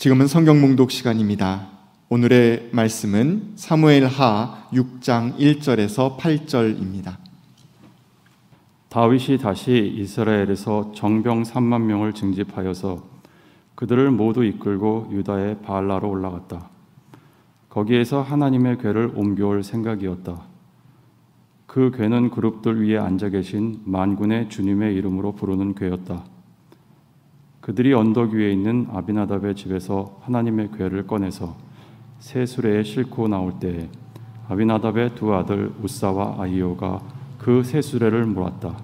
지금은 성경 몽독 시간입니다. 오늘의 말씀은 사무엘 하 6장 1절에서 8절입니다. 다윗이 다시 이스라엘에서 정병 3만 명을 징집하여서 그들을 모두 이끌고 유다의 바알라로 올라갔다. 거기에서 하나님의 궤를 옮겨올 생각이었다. 그 궤는 그룹들 위에 앉아 계신 만군의 주님의 이름으로 부르는 궤였다. 그들이 언덕 위에 있는 아비나답의 집에서 하나님의 궤를 꺼내서 새 수레에 싣고 나올 때에 아비나답의 두 아들 우사와 아이오가 그 새 수레를 몰았다.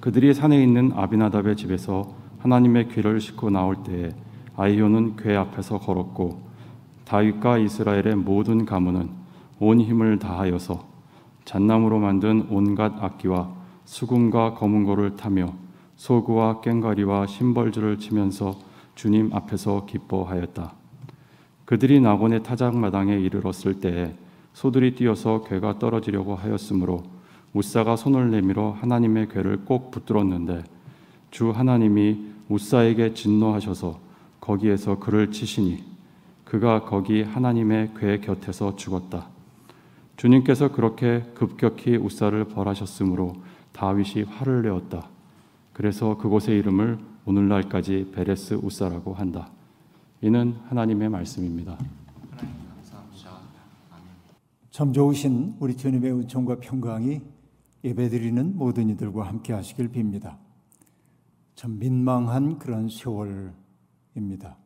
그들이 산에 있는 아비나답의 집에서 하나님의 궤를 싣고 나올 때에 아이오는 궤 앞에서 걸었고 다윗과 이스라엘의 모든 가문은 온 힘을 다하여서 잣나무로 만든 온갖 악기와 수금과 검은고를 타며 소구와 꽹과리와 심벌주를 치면서 주님 앞에서 기뻐하였다. 그들이 낙원의 타작마당에 이르렀을 때에 소들이 뛰어서 괴가 떨어지려고 하였으므로 우사가 손을 내밀어 하나님의 괴를 꼭 붙들었는데 주 하나님이 우사에게 진노하셔서 거기에서 그를 치시니 그가 거기 하나님의 괴 곁에서 죽었다. 주님께서 그렇게 급격히 우사를 벌하셨으므로 다윗이 화를 내었다. 그래서 그곳의 이름을 오늘날까지 베레스 우사라고 한다. 이는 하나님의 말씀입니다. 참 좋으신 우리 주님의 은총과 평강이 예배드리는 모든 이들과 함께 하시길 빕니다. 참 민망한 그런 세월입니다.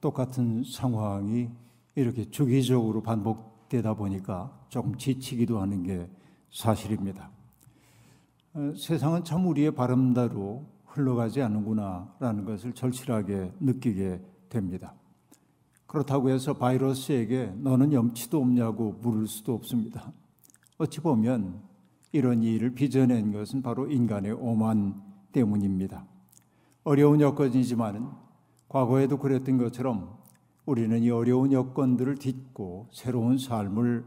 똑같은 상황이 이렇게 주기적으로 반복되다 보니까 조금 지치기도 하는 게 사실입니다. 어, 세상은 참 우리의 바람대로 흘러가지 않는구나라는 것을 절실하게 느끼게 됩니다. 그렇다고 해서 바이러스에게 너는 염치도 없냐고 물을 수도 없습니다. 어찌 보면 이런 일을 빚어낸 것은 바로 인간의 오만 때문입니다. 어려운 여건이지만은 과거에도 그랬던 것처럼 우리는 이 어려운 여건들을 딛고 새로운 삶을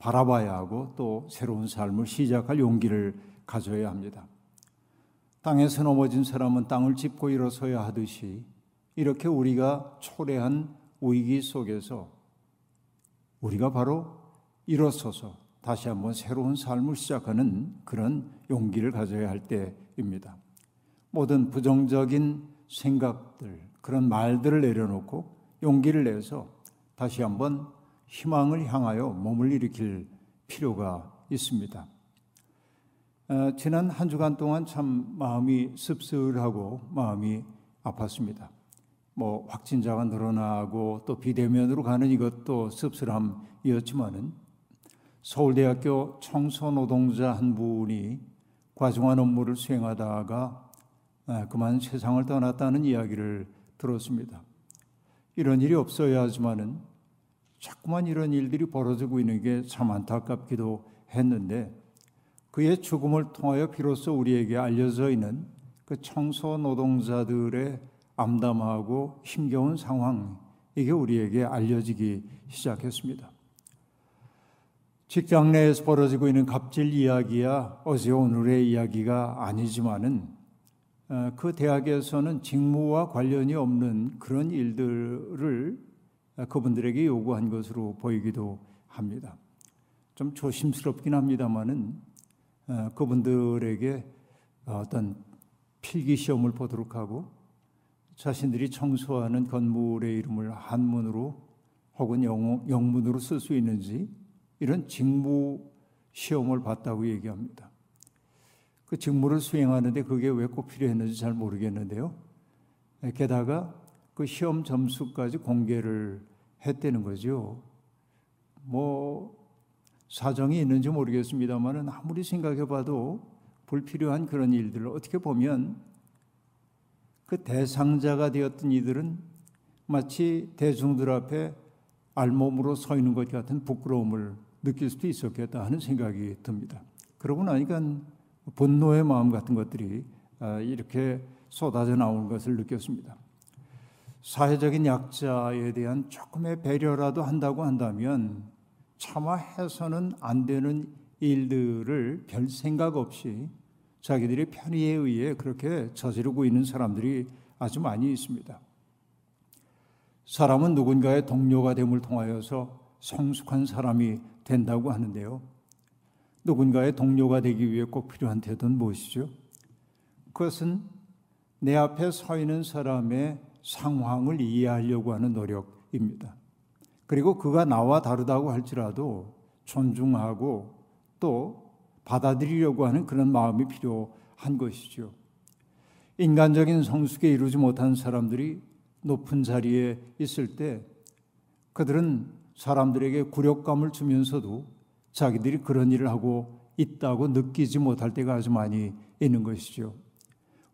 바라봐야 하고 또 새로운 삶을 시작할 용기를 가져야 합니다. 땅에서 넘어진 사람은 땅을 짚고 일어서야 하듯이 이렇게 우리가 초래한 위기 속에서 우리가 바로 일어서서 다시 한번 새로운 삶을 시작하는 그런 용기를 가져야 할 때입니다. 모든 부정적인 생각들, 그런 말들을 내려놓고 용기를 내서 다시 한번 희망을 향하여 몸을 일으킬 필요가 있습니다. 어, 지난 한 주간 동안 참 마음이 씁쓸하고 마음이 아팠습니다. 뭐 확진자가 늘어나고 또 비대면으로 가는 이것도 씁쓸함이었지만은 서울대학교 청소노동자 한 분이 과중한 업무를 수행하다가 아, 그만 세상을 떠났다는 이야기를 들었습니다. 이런 일이 없어야 하지만은 자꾸만 이런 일들이 벌어지고 있는 게 참 안타깝기도 했는데 그의 죽음을 통하여 비로소 우리에게 알려져 있는 그 청소 노동자들의 암담하고 힘겨운 상황, 이게 우리에게 알려지기 시작했습니다. 직장 내에서 벌어지고 있는 갑질 이야기야 어제 오늘의 이야기가 아니지만은 어, 그 대학에서는 직무와 관련이 없는 그런 일들을 그분들에게 요구한 것으로 보이기도 합니다. 좀 조심스럽긴 합니다만은 어, 그분들에게 어떤 필기 시험을 보도록 하고 자신들이 청소하는 건물의 이름을 한문으로 혹은 영, 문으로 쓸 수 있는지 이런 직무 시험을 봤다고 얘기합니다. 그 직무를 수행하는데 그게 왜 꼭 필요했는지 잘 모르겠는데요. 게다가 그 시험 점수까지 공개를 했다는 거죠. 뭐 사정이 있는지 모르겠습니다만은 아무리 생각해 봐도 불필요한 그런 일들을 어떻게 보면 그 대상자가 되었던 이들은 마치 대중들 앞에 알몸으로 서 있는 것 같은 부끄러움을 느낄 수도 있었겠다 하는 생각이 듭니다. 그러고 나니까 분노의 마음 같은 것들이 아, 이렇게 쏟아져 나오는 것을 느꼈습니다. 사회적인 약자에 대한 조금의 배려라도 한다고 한다면 차마 해서는 안 되는 일들을 별 생각 없이 자기들의 편의에 의해 그렇게 저지르고 있는 사람들이 아주 많이 있습니다. 사람은 누군가의 동료가 됨을 통하여서 성숙한 사람이 된다고 하는데요. 누군가의 동료가 되기 위해 꼭 필요한 태도는 무엇이죠? 그것은 내 앞에 서 있는 사람의 상황을 이해하려고 하는 노력입니다. 그리고 그가 나와 다르다고 할지라도 존중하고 또 받아들이려고 하는 그런 마음이 필요한 것이죠. 인간적인 성숙에 이루지 못한 사람들이 높은 자리에 있을 때 그들은 사람들에게 굴욕감을 주면서도 자기들이 그런 일을 하고 있다고 느끼지 못할 때가 아주 많이 있는 것이죠.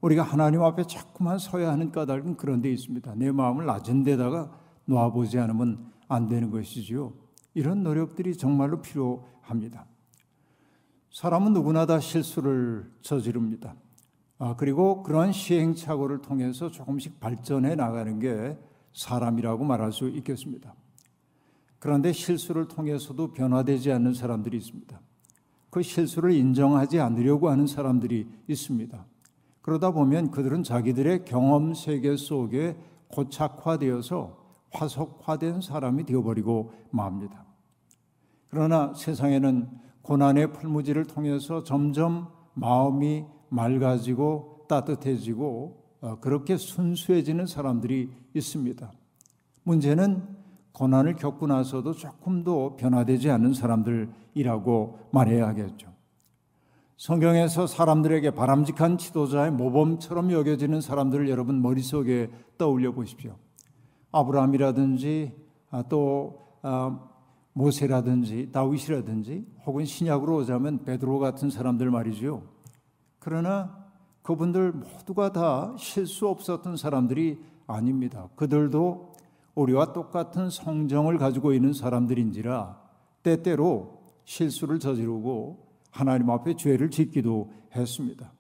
우리가 하나님 앞에 자꾸만 서야 하는 까닭은 그런 데 있습니다. 내 마음을 낮은 데다가 놓아보지 않으면 안 되는 것이지요. 이런 노력들이 정말로 필요합니다. 사람은 누구나 다 실수를 저지릅니다. 아, 그리고 그러한 시행착오를 통해서 조금씩 발전해 나가는 게 사람이라고 말할 수 있겠습니다. 그런데 실수를 통해서도 변화되지 않는 사람들이 있습니다. 그 실수를 인정하지 않으려고 하는 사람들이 있습니다. 그러다 보면 그들은 자기들의 경험 세계 속에 고착화되어서 화석화된 사람이 되어버리고 맙니다. 그러나 세상에는 고난의 풀무지를 통해서 점점 마음이 맑아지고 따뜻해지고 어, 그렇게 순수해지는 사람들이 있습니다. 문제는 고난을 겪고 나서도 조금도 변화되지 않는 사람들이라고 말해야겠죠. 성경에서 사람들에게 바람직한 지도자의 모범처럼 여겨지는 사람들을 여러분 머릿속에 떠올려 보십시오. 아브라함이라든지 아, 또 아, 모세라든지 다윗이라든지 혹은 신약으로 오자면 베드로 같은 사람들 말이죠. 그러나 그분들 모두가 다 실수 없었던 사람들이 아닙니다. 그들도 우리와 똑같은 성정을 가지고 있는 사람들인지라 때때로 실수를 저지르고 하나님 앞에 죄를 짓기도 했습니다.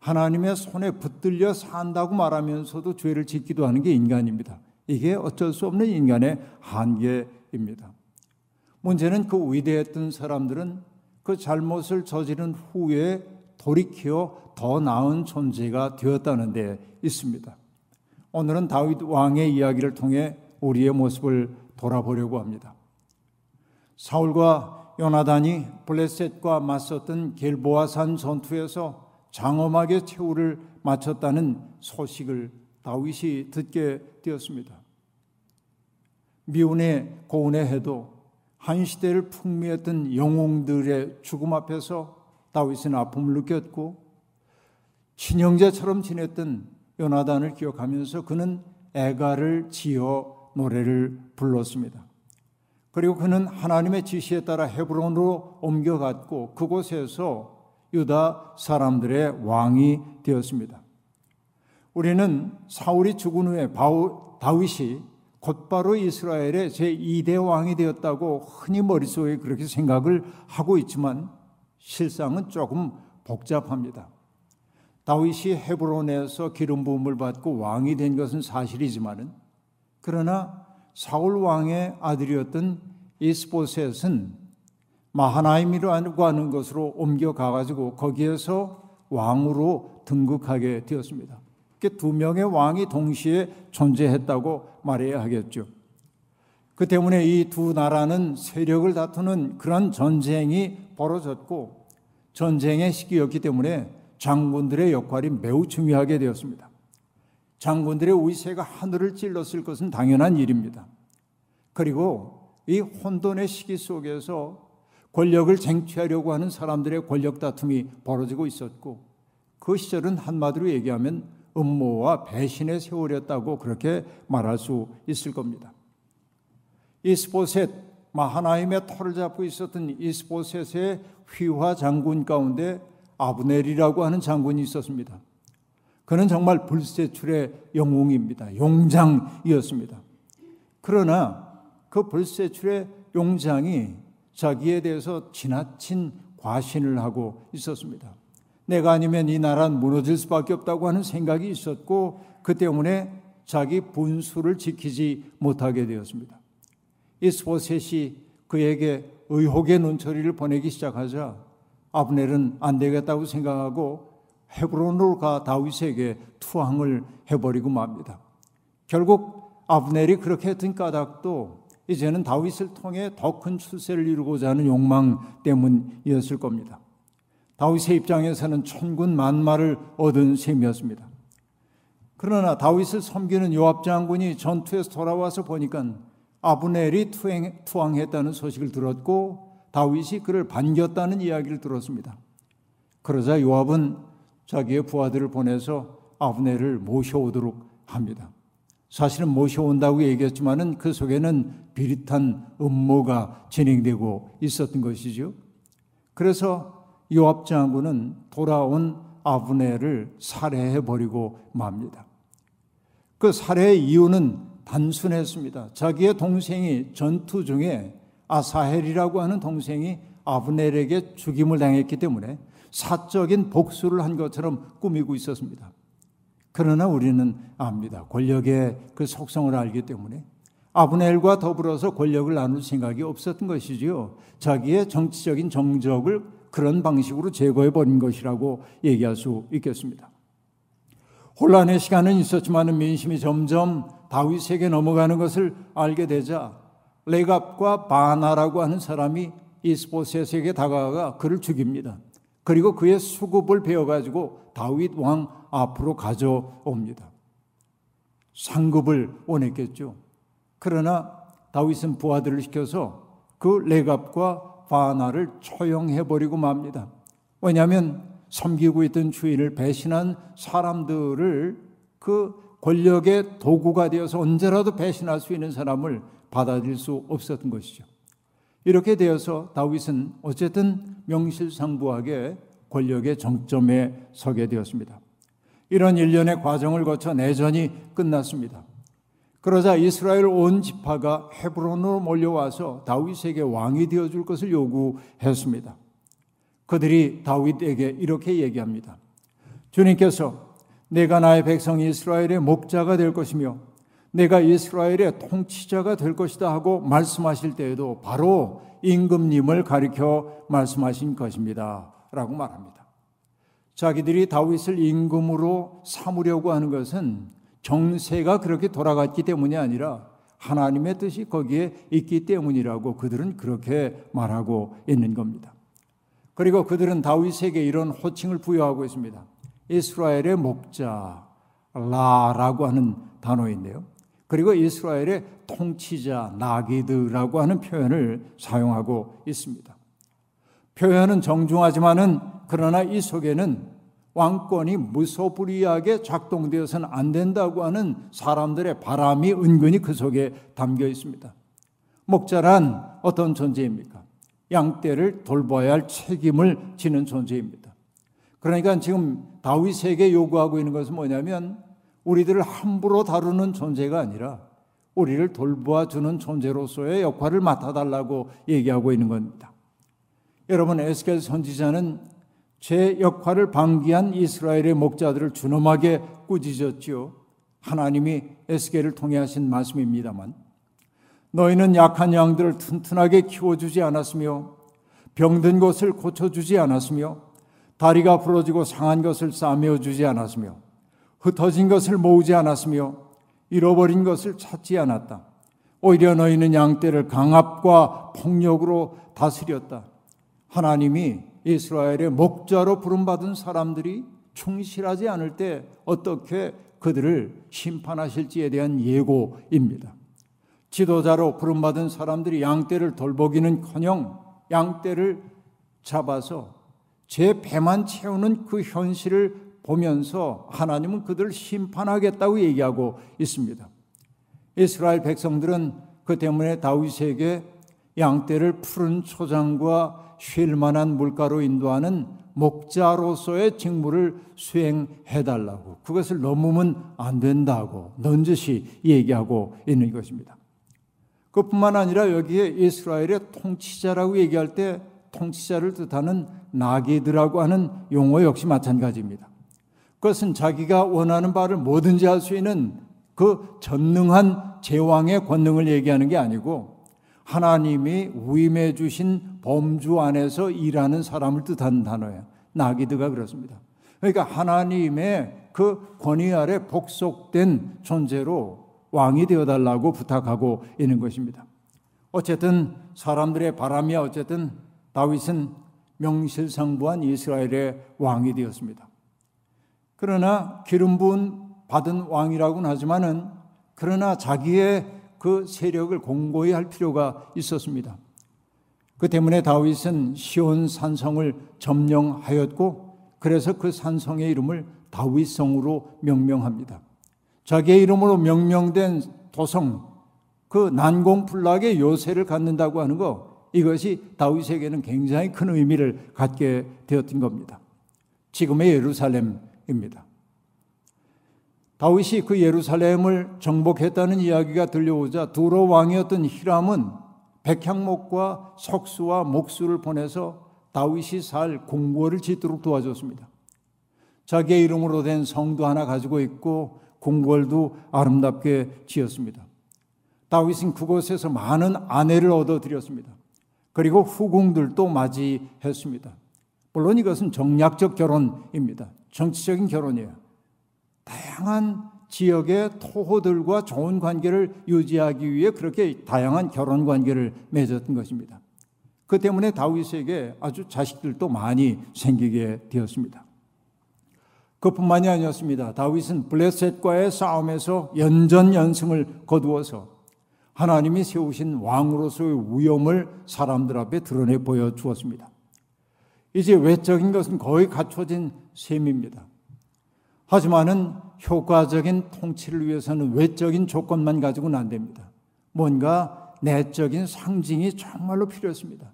하나님의 손에 붙들려 산다고 말하면서도 죄를 짓기도 하는 게 인간입니다. 이게 어쩔 수 없는 인간의 한계입니다. 문제는 그 위대했던 사람들은 그 잘못을 저지른 후에 돌이켜 더 나은 존재가 되었다는 데 있습니다. 오늘은 다윗 왕의 이야기를 통해 우리의 모습을 돌아보려고 합니다. 사울과 요나단이 블레셋과 맞섰던 겔보아산 전투에서 장엄하게 최후를 마쳤다는 소식을 다윗이 듣게 되었습니다. 미운의 고운의 해도 한 시대를 풍미했던 영웅들의 죽음 앞에서 다윗은 아픔을 느꼈고 친형제처럼 지냈던 요나단을 기억하면서 그는 애가를 지어 노래를 불렀습니다. 그리고 그는 하나님의 지시에 따라 헤브론으로 옮겨갔고 그곳에서 유다 사람들의 왕이 되었습니다. 우리는 사울이 죽은 후에 다윗이 곧바로 이스라엘의 제2대 왕이 되었다고 흔히 머릿속에 그렇게 생각을 하고 있지만 실상은 조금 복잡합니다. 다윗이 헤브론에서 기름 부음을 받고 왕이 된 것은 사실이지만은 그러나 사울 왕의 아들이었던 이스보셋은 마하나임이라고 하는 것으로 옮겨가 가지고 거기에서 왕으로 등극하게 되었습니다. 두 명의 왕이 동시에 존재했다고 말해야 하겠죠. 그 때문에 이 두 나라는 세력을 다투는 그런 전쟁이 벌어졌고 전쟁의 시기였기 때문에 장군들의 역할이 매우 중요하게 되었습니다. 장군들의 위세가 하늘을 찔렀을 것은 당연한 일입니다. 그리고 이 혼돈의 시기 속에서 권력을 쟁취하려고 하는 사람들의 권력 다툼이 벌어지고 있었고 그 시절은 한마디로 얘기하면 음모와 배신의 세월이었다고 그렇게 말할 수 있을 겁니다. 이스보셋 마하나임의 털을 잡고 있었던 이스보셋의 휘화 장군 가운데 아브넬이라고 하는 장군이 있었습니다. 그는 정말 불세출의 영웅입니다. 용장이었습니다. 그러나 그 불세출의 용장이 자기에 대해서 지나친 과신을 하고 있었습니다. 내가 아니면 이 나라는 무너질 수밖에 없다고 하는 생각이 있었고 그 때문에 자기 분수를 지키지 못하게 되었습니다. 이스보셋이 그에게 의혹의 눈초리를 보내기 시작하자 아브넬은 안 되겠다고 생각하고 헤브론으로 가 다윗에게 투항을 해버리고 맙니다. 결국 아브넬이 그렇게 했던 까닭도 이제는 다윗을 통해 더 큰 출세를 이루고자 하는 욕망 때문이었을 겁니다. 다윗의 입장에서는 천군 만마를 얻은 셈이었습니다. 그러나 다윗을 섬기는 요압 장군이 전투에서 돌아와서 보니까 아브넬이 투행, 투항 했다는 소식을 들었고 다윗이 그를 반겼다는 이야기를 들었습니다. 그러자 요압은 자기의 부하들을 보내서 아브넬을 모셔오도록 합니다. 사실은 모셔온다고 얘기했지만은 그 속에는 비릿한 음모가 진행되고 있었던 것이죠. 그래서 요압 장군은 돌아온 아브넬을 살해해 버리고 맙니다. 그 살해의 이유는 단순했습니다. 자기의 동생이 전투 중에 아사헬이라고 하는 동생이 아브넬에게 죽임을 당했기 때문에 사적인 복수를 한 것처럼 꾸미고 있었습니다. 그러나 우리는 압니다. 권력의 그 속성을 알기 때문에 아브넬과 더불어서 권력을 나눌 생각이 없었던 것이지요. 자기의 정치적인 정적을 그런 방식으로 제거해 버린 것이라고 얘기할 수 있겠습니다. 혼란의 시간은 있었지만 민심이 점점 다윗에게 넘어가는 것을 알게 되자 레갑과 바나라고 하는 사람이 이스보셋에게 다가가 그를 죽입니다. 그리고 그의 수급을 베어가지고 다윗 왕 앞으로 가져옵니다. 상급을 원했겠죠. 그러나 다윗은 부하들을 시켜서 그 레갑과 바나를 처형해버리고 맙니다. 왜냐하면 섬기고 있던 주인을 배신한 사람들을 그 권력의 도구가 되어서 언제라도 배신할 수 있는 사람을 받아들일 수 없었던 것이죠. 이렇게 되어서 다윗은 어쨌든 명실상부하게 권력의 정점에 서게 되었습니다. 이런 일련의 과정을 거쳐 내전이 끝났습니다. 그러자 이스라엘 온 지파가 헤브론으로 몰려와서 다윗에게 왕이 되어 줄 것을 요구했습니다. 그들이 다윗에게 이렇게 얘기합니다. 주님께서 내가 나의 백성 이스라엘의 목자가 될 것이며 내가 이스라엘의 통치자가 될 것이다 하고 말씀하실 때에도 바로 임금님을 가리켜 말씀하신 것입니다. 라고 말합니다. 자기들이 다윗을 임금으로 삼으려고 하는 것은 정세가 그렇게 돌아갔기 때문이 아니라 하나님의 뜻이 거기에 있기 때문이라고 그들은 그렇게 말하고 있는 겁니다. 그리고 그들은 다윗에게 이런 호칭을 부여하고 있습니다. 이스라엘의 목자, 라라고 하는 단어인데요. 그리고 이스라엘의 통치자 나기드라고 하는 표현을 사용하고 있습니다. 표현은 정중하지만은 그러나 이 속에는 왕권이 무소불위하게 작동되어서는 안 된다고 하는 사람들의 바람이 은근히 그 속에 담겨 있습니다. 목자란 어떤 존재입니까? 양떼를 돌봐야 할 책임을 지는 존재입니다. 그러니까 지금 다윗에게 요구하고 있는 것은 뭐냐면 우리들을 함부로 다루는 존재가 아니라 우리를 돌보아 주는 존재로서의 역할을 맡아달라고 얘기하고 있는 겁니다. 여러분 에스겔 선지자는 제 역할을 방기한 이스라엘의 목자들을 준엄하게 꾸짖었지요. 하나님이 에스겔을 통해 하신 말씀입니다만 너희는 약한 양들을 튼튼하게 키워주지 않았으며 병든 것을 고쳐주지 않았으며 다리가 부러지고 상한 것을 싸매어 주지 않았으며 흩어진 것을 모으지 않았으며 잃어버린 것을 찾지 않았다. 오히려 너희는 양떼를 강압과 폭력으로 다스렸다. 하나님이 이스라엘의 목자로 부름받은 사람들이 충실하지 않을 때 어떻게 그들을 심판하실지에 대한 예고입니다. 지도자로 부름받은 사람들이 양떼를 돌보기는커녕 양떼를 잡아서 제 배만 채우는 그 현실을 보면서 하나님은 그들을 심판하겠다고 얘기하고 있습니다. 이스라엘 백성들은 그 때문에 다윗에게 양떼를 푸른 초장과 쉴 만한 물가로 인도하는 목자로서의 직무를 수행해 달라고 그것을 넘으면 안 된다고 넌지시 얘기하고 있는 것입니다. 그뿐만 아니라 여기에 이스라엘의 통치자라고 얘기할 때 통치자를 뜻하는 나기드라고 하는 용어 역시 마찬가지입니다. 그것은 자기가 원하는 바를 뭐든지 할 수 있는 그 전능한 제왕의 권능을 얘기하는 게 아니고 하나님이 위임해 주신 범주 안에서 일하는 사람을 뜻하는 단어예요. 나기드가 그렇습니다. 그러니까 하나님의 그 권위 아래 복속된 존재로 왕이 되어 달라고 부탁하고 있는 것입니다. 어쨌든 사람들의 바람이 어쨌든 다윗은 명실상부한 이스라엘의 왕이 되었습니다. 그러나 기름 부은 받은 왕이라고는 하지만은 그러나 자기의 그 세력을 공고히 할 필요가 있었습니다. 그 때문에 다윗은 시온 산성을 점령하였고 그래서 그 산성의 이름을 다윗성으로 명명합니다. 자기의 이름으로 명명된 도성 그 난공불락의 요새를 갖는다고 하는 거 이것이 다윗에게는 굉장히 큰 의미를 갖게 되었던 겁니다. 지금의 예루살렘입니다. 다윗이 그 예루살렘을 정복했다는 이야기가 들려오자 두로 왕이었던 히람은 백향목과 석수와 목수를 보내서 다윗이 살 궁궐을 짓도록 도와줬습니다. 자기의 이름으로 된 성도 하나 가지고 있고 궁궐도 아름답게 지었습니다. 다윗은 그곳에서 많은 아내를 얻어들였습니다. 그리고 후궁들도 맞이했습니다. 물론 이것은 정략적 결혼입니다. 정치적인 결혼이에요. 다양한 지역의 토호들과 좋은 관계를 유지하기 위해 그렇게 다양한 결혼 관계를 맺었던 것입니다. 그 때문에 다윗에게 아주 자식들도 많이 생기게 되었습니다. 그뿐만이 아니었습니다. 다윗은 블레셋과의 싸움에서 연전 연승을 거두어서 하나님이 세우신 왕으로서의 위엄을 사람들 앞에 드러내 보여 주었습니다. 이제 외적인 것은 거의 갖춰진 셈입니다. 하지만은 효과적인 통치를 위해서는 외적인 조건만 가지고는 안 됩니다. 뭔가 내적인 상징이 정말로 필요했습니다.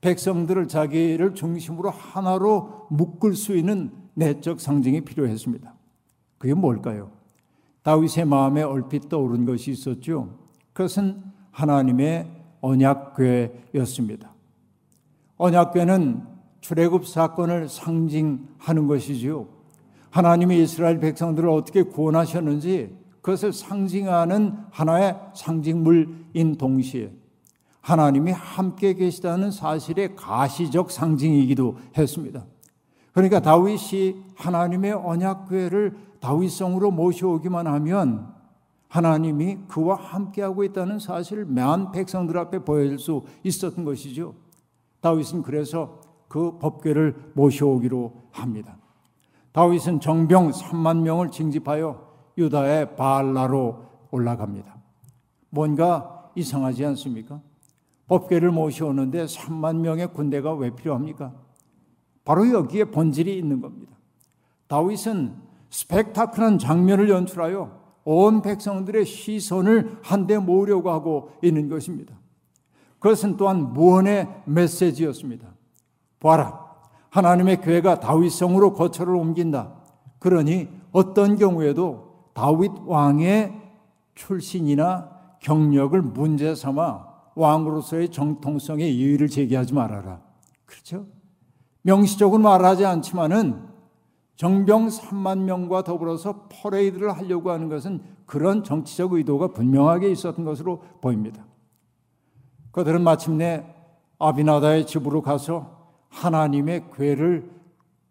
백성들을 자기를 중심으로 하나로 묶을 수 있는 내적 상징이 필요했습니다. 그게 뭘까요? 다윗의 마음에 얼핏 떠오른 것이 있었죠. 그것은 하나님의 언약궤였습니다. 언약궤는 출애굽 사건을 상징하는 것이지요. 하나님이 이스라엘 백성들을 어떻게 구원하셨는지 그것을 상징하는 하나의 상징물인 동시에 하나님이 함께 계시다는 사실의 가시적 상징이기도 했습니다. 그러니까 다윗이 하나님의 언약 궤를 다윗성으로 모셔오기만 하면 하나님이 그와 함께하고 있다는 사실을 만 백성들 앞에 보여줄 수 있었던 것이죠. 다윗은 그래서 그 법궤를 모셔오기로 합니다. 다윗은 정병 3만 명을 징집하여 유다의 바알라로 올라갑니다. 뭔가 이상하지 않습니까? 법궤를 모셔오는데 3만 명의 군대가 왜 필요합니까? 바로 여기에 본질이 있는 겁니다. 다윗은 스펙타클한 장면을 연출하여 온 백성들의 시선을 한데 모으려고 하고 있는 것입니다. 그것은 또한 무언의 메시지였습니다. 봐라. 하나님의 교회가 다윗성으로 거처를 옮긴다. 그러니 어떤 경우에도 다윗 왕의 출신이나 경력을 문제 삼아 왕으로서의 정통성의 이의를 제기하지 말아라. 그렇죠? 명시적으로 말하지 않지만은 정병 3만 명과 더불어서 퍼레이드를 하려고 하는 것은 그런 정치적 의도가 분명하게 있었던 것으로 보입니다. 그들은 마침내 아비나다의 집으로 가서 하나님의 괴를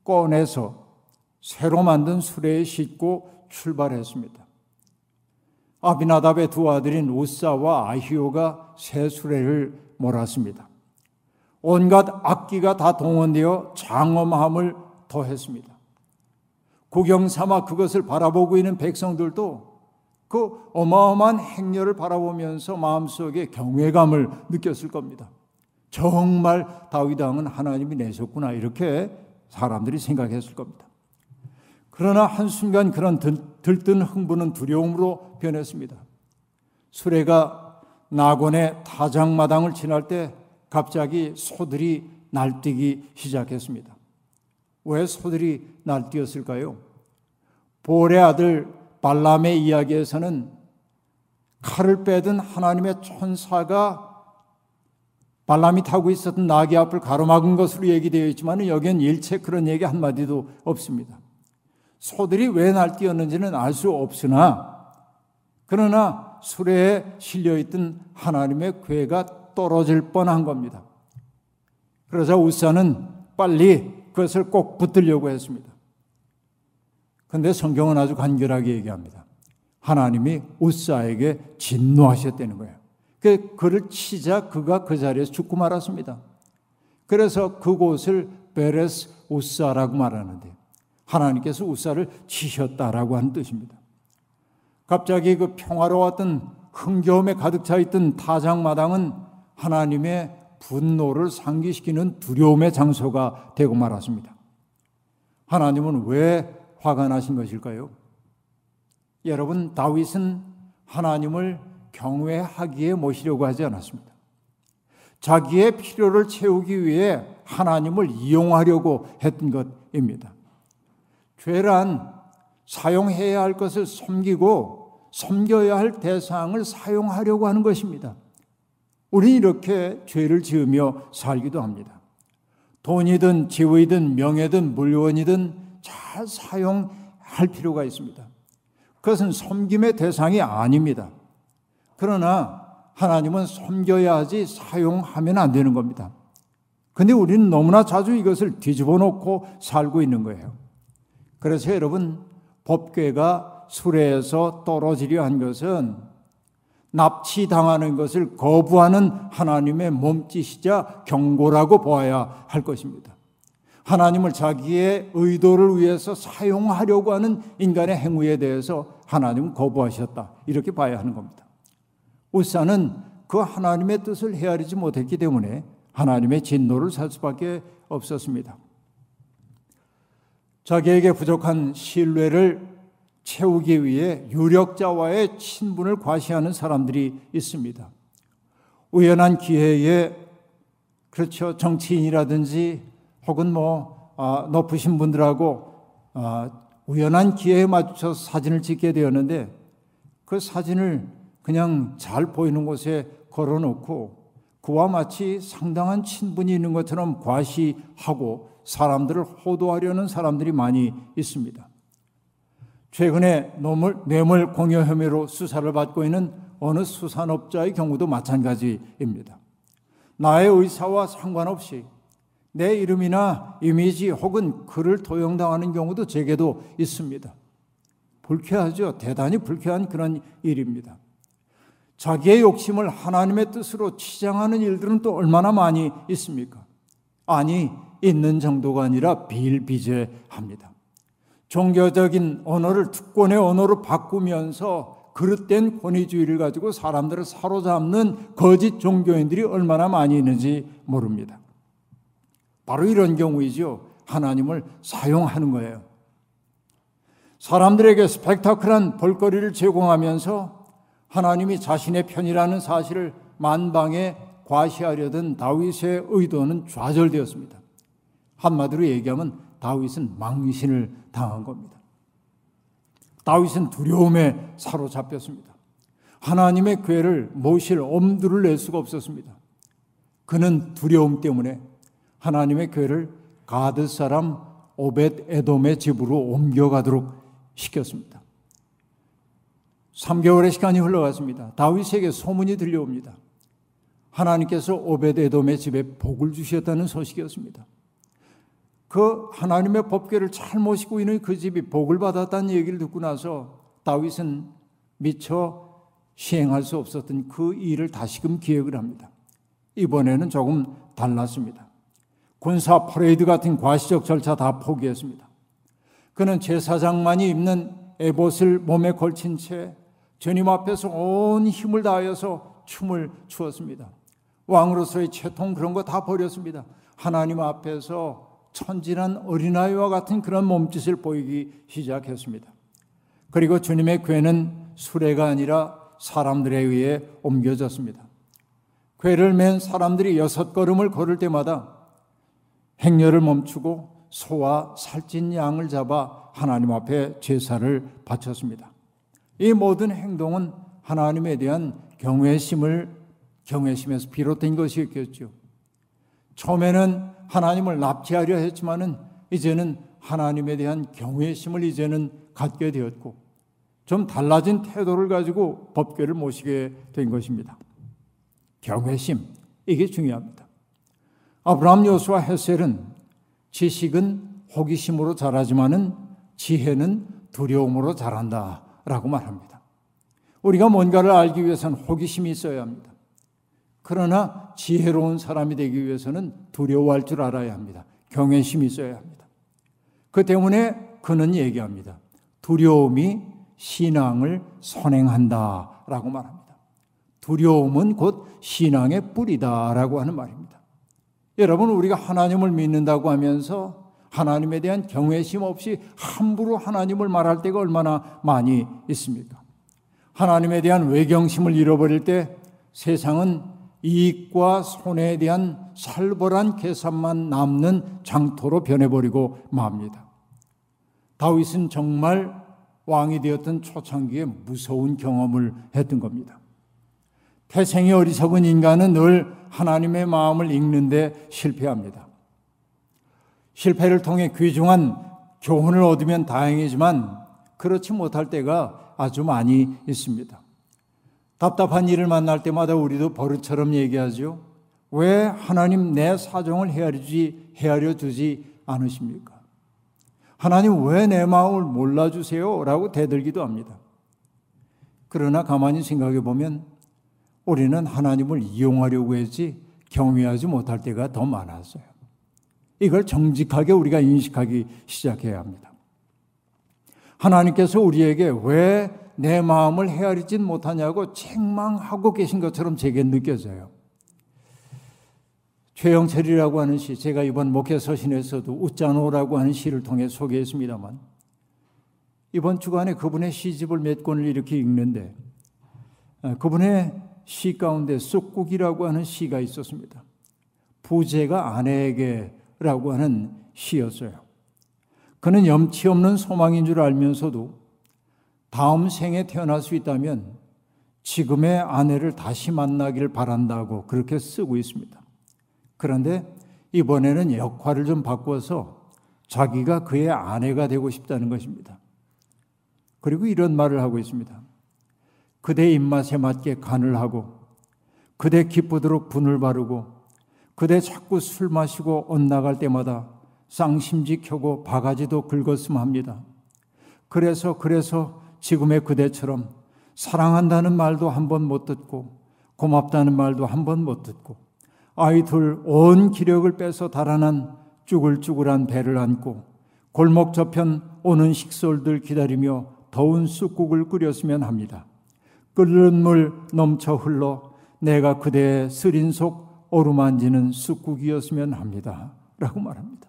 꺼내서 새로 만든 수레에 싣고 출발했습니다. 아비나답의 두 아들인 우사와 아히오가 새 수레를 몰았습니다. 온갖 악기가 다 동원되어 장엄함을 더했습니다. 구경 삼아 그것을 바라보고 있는 백성들도 그 어마어마한 행렬을 바라보면서 마음속에 경외감을 느꼈을 겁니다. 정말 다윗 왕은 하나님이 내셨구나 이렇게 사람들이 생각했을 겁니다. 그러나 한순간 그런 들뜬 흥분은 두려움으로 변했습니다. 수레가 나곤의 타작마당을 지날 때 갑자기 소들이 날뛰기 시작했습니다. 왜 소들이 날뛰었을까요? 볼의 아들 발람의 이야기에서는 칼을 빼든 하나님의 천사가 발람이 타고 있었던 나귀 앞을 가로막은 것으로 얘기되어 있지만 여기엔 일체 그런 얘기 한마디도 없습니다. 소들이 왜 날뛰었는지는 알 수 없으나 그러나 수레에 실려 있던 하나님의 괴가 떨어질 뻔한 겁니다. 그러자 우사는 빨리 그것을 꼭 붙들려고 했습니다. 그런데 성경은 아주 간결하게 얘기합니다. 하나님이 우사에게 진노하셨다는 거예요. 그 그를 치자 그가 그 자리에서 죽고 말았습니다. 그래서 그곳을 베레스 우사라고 말하는데 하나님께서 우사를 치셨다라고 하는 뜻입니다. 갑자기 그 평화로웠던 흥겨움에 가득 차 있던 타작마당은 하나님의 분노를 상기시키는 두려움의 장소가 되고 말았습니다. 하나님은 왜 화가 나신 것일까요? 여러분, 다윗은 하나님을 경외하기에 모시려고 하지 않았습니다. 자기의 필요를 채우기 위해 하나님을 이용하려고 했던 것입니다. 죄란 사용해야 할 것을 섬기고 섬겨야 할 대상을 사용하려고 하는 것입니다. 우리 이렇게 죄를 지으며 살기도 합니다. 돈이든 지위든 명예든 물건이든 잘 사용할 필요가 있습니다. 그것은 섬김의 대상이 아닙니다. 그러나 하나님은 섬겨야 하지 사용하면 안 되는 겁니다. 근데 우리는 너무나 자주 이것을 뒤집어 놓고 살고 있는 거예요. 그래서 여러분, 법궤가 수레에서 떨어지려 한 것은 납치당하는 것을 거부하는 하나님의 몸짓이자 경고라고 보아야 할 것입니다. 하나님을 자기의 의도를 위해서 사용하려고 하는 인간의 행위에 대해서 하나님은 거부하셨다. 이렇게 봐야 하는 겁니다. 우사는 그 하나님의 뜻을 헤아리지 못했기 때문에 하나님의 진노를 살 수밖에 없었습니다. 자기에게 부족한 신뢰를 채우기 위해 유력자와의 친분을 과시하는 사람들이 있습니다. 우연한 기회에 그렇죠 정치인이라든지 혹은 뭐 아, 높으신 분들하고 아, 우연한 기회에 맞춰서 사진을 찍게 되었는데 그 사진을 그냥 잘 보이는 곳에 걸어놓고 그와 마치 상당한 친분이 있는 것처럼 과시하고 사람들을 호도하려는 사람들이 많이 있습니다. 최근에 뇌물, 뇌물 공여 혐의로 수사를 받고 있는 어느 수산업자의 경우도 마찬가지입니다. 나의 의사와 상관없이 내 이름이나 이미지 혹은 글을 도용당하는 경우도 제게도 있습니다. 불쾌하죠. 대단히 불쾌한 그런 일입니다. 자기의 욕심을 하나님의 뜻으로 치장하는 일들은 또 얼마나 많이 있습니까? 아니, 있는 정도가 아니라 비일비재합니다. 종교적인 언어를 특권의 언어로 바꾸면서 그릇된 권위주의를 가지고 사람들을 사로잡는 거짓 종교인들이 얼마나 많이 있는지 모릅니다. 바로 이런 경우이죠. 하나님을 사용하는 거예요. 사람들에게 스펙타클한 볼거리를 제공하면서 하나님이 자신의 편이라는 사실을 만방에 과시하려던 다윗의 의도는 좌절되었습니다. 한마디로 얘기하면 다윗은 망신을 당한 겁니다. 다윗은 두려움에 사로잡혔습니다. 하나님의 괴를 모실 엄두를 낼 수가 없었습니다. 그는 두려움 때문에 하나님의 괴를 가드 사람 오벳 에돔의 집으로 옮겨가도록 시켰습니다. 3개월의 시간이 흘러갔습니다. 다윗에게 소문이 들려옵니다. 하나님께서 오벳 에돔의 집에 복을 주셨다는 소식이었습니다. 그 하나님의 법궤를 잘 모시고 있는 그 집이 복을 받았다는 얘기를 듣고 나서 다윗은 미처 시행할 수 없었던 그 일을 다시금 기획을 합니다. 이번에는 조금 달랐습니다. 군사 퍼레이드 같은 과시적 절차 다 포기했습니다. 그는 제사장만이 입는 에봇을 몸에 걸친 채 주님 앞에서 온 힘을 다하여서 춤을 추었습니다. 왕으로서의 채통 그런 거 다 버렸습니다. 하나님 앞에서 천진한 어린아이와 같은 그런 몸짓을 보이기 시작했습니다. 그리고 주님의 괴는 수레가 아니라 사람들에 의해 옮겨졌습니다. 괴를 맨 사람들이 여섯 걸음을 걸을 때마다 행렬을 멈추고 소와 살찐 양을 잡아 하나님 앞에 제사를 바쳤습니다. 이 모든 행동은 하나님에 대한 경외심을 경외심에서 비롯된 것이었겠죠. 처음에는 하나님을 납치하려 했지만은 이제는 하나님에 대한 경외심을 이제는 갖게 되었고 좀 달라진 태도를 가지고 법궤를 모시게 된 것입니다. 경외심 이게 중요합니다. 아브라함 요수와 헤셀은 지식은 호기심으로 자라지만은 지혜는 두려움으로 자란다 라고 말합니다. 우리가 뭔가를 알기 위해서는 호기심이 있어야 합니다. 그러나 지혜로운 사람이 되기 위해서는 두려워할 줄 알아야 합니다. 경외심이 있어야 합니다. 그 때문에 그는 얘기합니다. 두려움이 신앙을 선행한다 라고 말합니다. 두려움은 곧 신앙의 뿌리다 라고 하는 말입니다. 여러분 우리가 하나님을 믿는다고 하면서 하나님에 대한 경외심 없이 함부로 하나님을 말할 때가 얼마나 많이 있습니까? 하나님에 대한 외경심을 잃어버릴 때 세상은 이익과 손해에 대한 살벌한 계산만 남는 장토로 변해버리고 맙니다. 다윗은 정말 왕이 되었던 초창기에 무서운 경험을 했던 겁니다. 태생이 어리석은 인간은 늘 하나님의 마음을 읽는데 실패합니다. 실패를 통해 귀중한 교훈을 얻으면 다행이지만 그렇지 못할 때가 아주 많이 있습니다. 답답한 일을 만날 때마다 우리도 버릇처럼 얘기하죠. 왜 하나님 내 사정을 헤아리지, 헤아려 주지 않으십니까? 하나님 왜 내 마음을 몰라주세요? 라고 대들기도 합니다. 그러나 가만히 생각해 보면 우리는 하나님을 이용하려고 했지 경외하지 못할 때가 더 많았어요. 이걸 정직하게 우리가 인식하기 시작해야 합니다. 하나님께서 우리에게 왜 내 마음을 헤아리진 못하냐고 책망하고 계신 것처럼 제게 느껴져요. 최영철이라고 하는 시, 제가 이번 목회 서신에서도 웃자노라고 하는 시를 통해 소개했습니다만, 이번 주간에 그분의 시집을 몇 권을 이렇게 읽는데, 아, 그분의 시 가운데 쑥국이라고 하는 시가 있었습니다. 부제가 아내에게 라고 하는 시였어요. 그는 염치 없는 소망인 줄 알면서도 다음 생에 태어날 수 있다면 지금의 아내를 다시 만나기를 바란다고 그렇게 쓰고 있습니다. 그런데 이번에는 역할을 좀 바꿔서 자기가 그의 아내가 되고 싶다는 것입니다. 그리고 이런 말을 하고 있습니다. 그대 입맛에 맞게 간을 하고 그대 기쁘도록 분을 바르고 그대 자꾸 술 마시고 엇나갈 때마다 쌍심지 켜고 바가지도 긁었음 합니다. 그래서 그래서 지금의 그대처럼 사랑한다는 말도 한 번 못 듣고 고맙다는 말도 한 번 못 듣고 아이들 온 기력을 빼서 달아난 쭈글쭈글한 배를 안고 골목 저편 오는 식솔들 기다리며 더운 쑥국을 끓였으면 합니다. 끓는 물 넘쳐 흘러 내가 그대의 쓰린 속 어루만지는 쑥국이었으면 합니다. 라고 말합니다.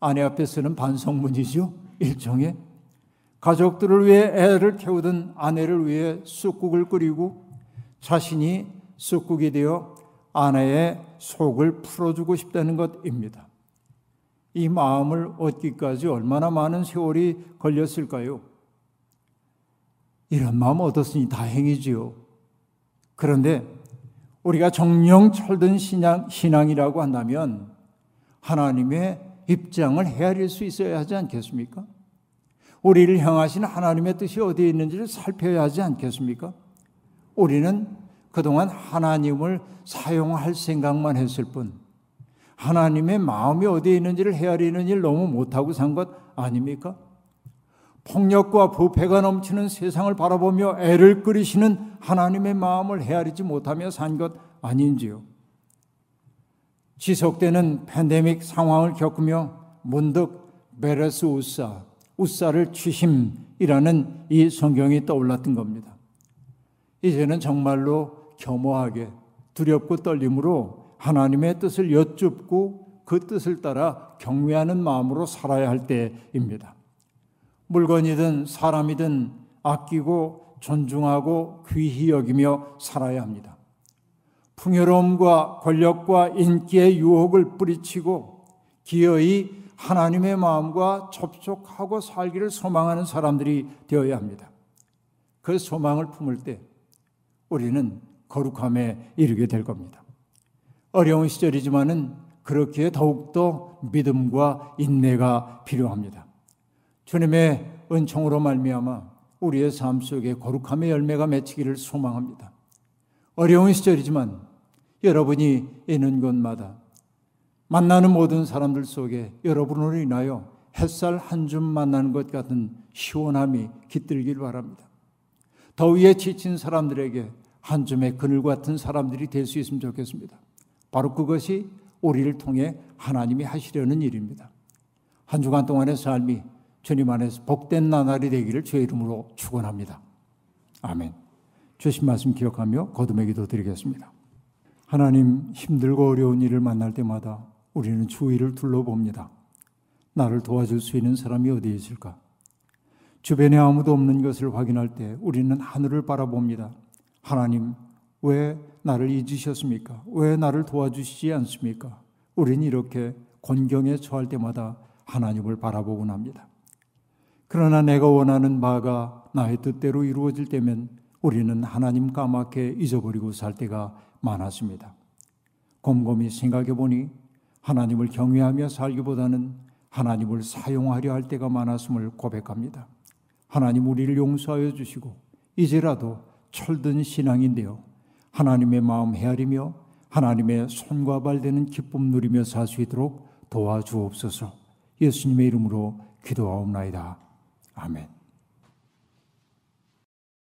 아내 앞에서는 반성문이죠. 일종의 가족들을 위해 애를 태우던 아내를 위해 쑥국을 끓이고 자신이 쑥국이 되어 아내의 속을 풀어주고 싶다는 것입니다. 이 마음을 얻기까지 얼마나 많은 세월이 걸렸을까요? 이런 마음 얻었으니 다행이지요. 그런데 우리가 정령 철든 신앙, 신앙이라고 한다면 하나님의 입장을 헤아릴 수 있어야 하지 않겠습니까? 우리를 향하신 하나님의 뜻이 어디에 있는지를 살펴야 하지 않겠습니까? 우리는 그동안 하나님을 사용할 생각만 했을 뿐 하나님의 마음이 어디에 있는지를 헤아리는 일 너무 못하고 산 것 아닙니까? 폭력과 부패가 넘치는 세상을 바라보며 애를 끓이시는 하나님의 마음을 헤아리지 못하며 산 것 아닌지요? 지속되는 팬데믹 상황을 겪으며 문득 베레스 우사, 우사를 취심이라는 이 성경이 떠올랐던 겁니다. 이제는 정말로 겸허하게 두렵고 떨림으로 하나님의 뜻을 여쭙고 그 뜻을 따라 경외하는 마음으로 살아야 할 때입니다. 물건이든 사람이든 아끼고 존중하고 귀히 여기며 살아야 합니다. 풍요로움과 권력과 인기의 유혹을 뿌리치고 기어이 하나님의 마음과 접촉하고 살기를 소망하는 사람들이 되어야 합니다. 그 소망을 품을 때 우리는 거룩함에 이르게 될 겁니다. 어려운 시절이지만은 그렇기에 더욱더 믿음과 인내가 필요합니다. 주님의 은총으로 말미암아 우리의 삶 속에 거룩함의 열매가 맺히기를 소망합니다. 어려운 시절이지만 여러분이 있는 곳마다 만나는 모든 사람들 속에 여러분으로 인하여 햇살 한 줌 만나는 것 같은 시원함이 깃들길 바랍니다. 더위에 지친 사람들에게 한 줌의 그늘 같은 사람들이 될 수 있으면 좋겠습니다. 바로 그것이 우리를 통해 하나님이 하시려는 일입니다. 한 주간 동안의 삶이 주님 안에서 복된 나날이 되기를 주의 이름으로 축원합니다. 아멘. 주신 말씀 기억하며 거듭의 기도 드리겠습니다. 하나님 힘들고 어려운 일을 만날 때마다 우리는 주위를 둘러봅니다. 나를 도와줄 수 있는 사람이 어디에 있을까? 주변에 아무도 없는 것을 확인할 때 우리는 하늘을 바라봅니다. 하나님, 왜 나를 잊으셨습니까? 왜 나를 도와주시지 않습니까? 우리는 이렇게 곤경에 처할 때마다 하나님을 바라보곤 합니다. 그러나 내가 원하는 바가 나의 뜻대로 이루어질 때면 우리는 하나님 까맣게 잊어버리고 살 때가 많았습니다. 곰곰이 생각해 보니 하나님을 경외하며 살기보다는 하나님을 사용하려 할 때가 많았음을 고백합니다. 하나님 우리를 용서하여 주시고 이제라도 철든 신앙인데요. 하나님의 마음 헤아리며 하나님의 손과 발 되는 기쁨 누리며 살 수 있도록 도와주옵소서. 예수님의 이름으로 기도하옵나이다. 아멘.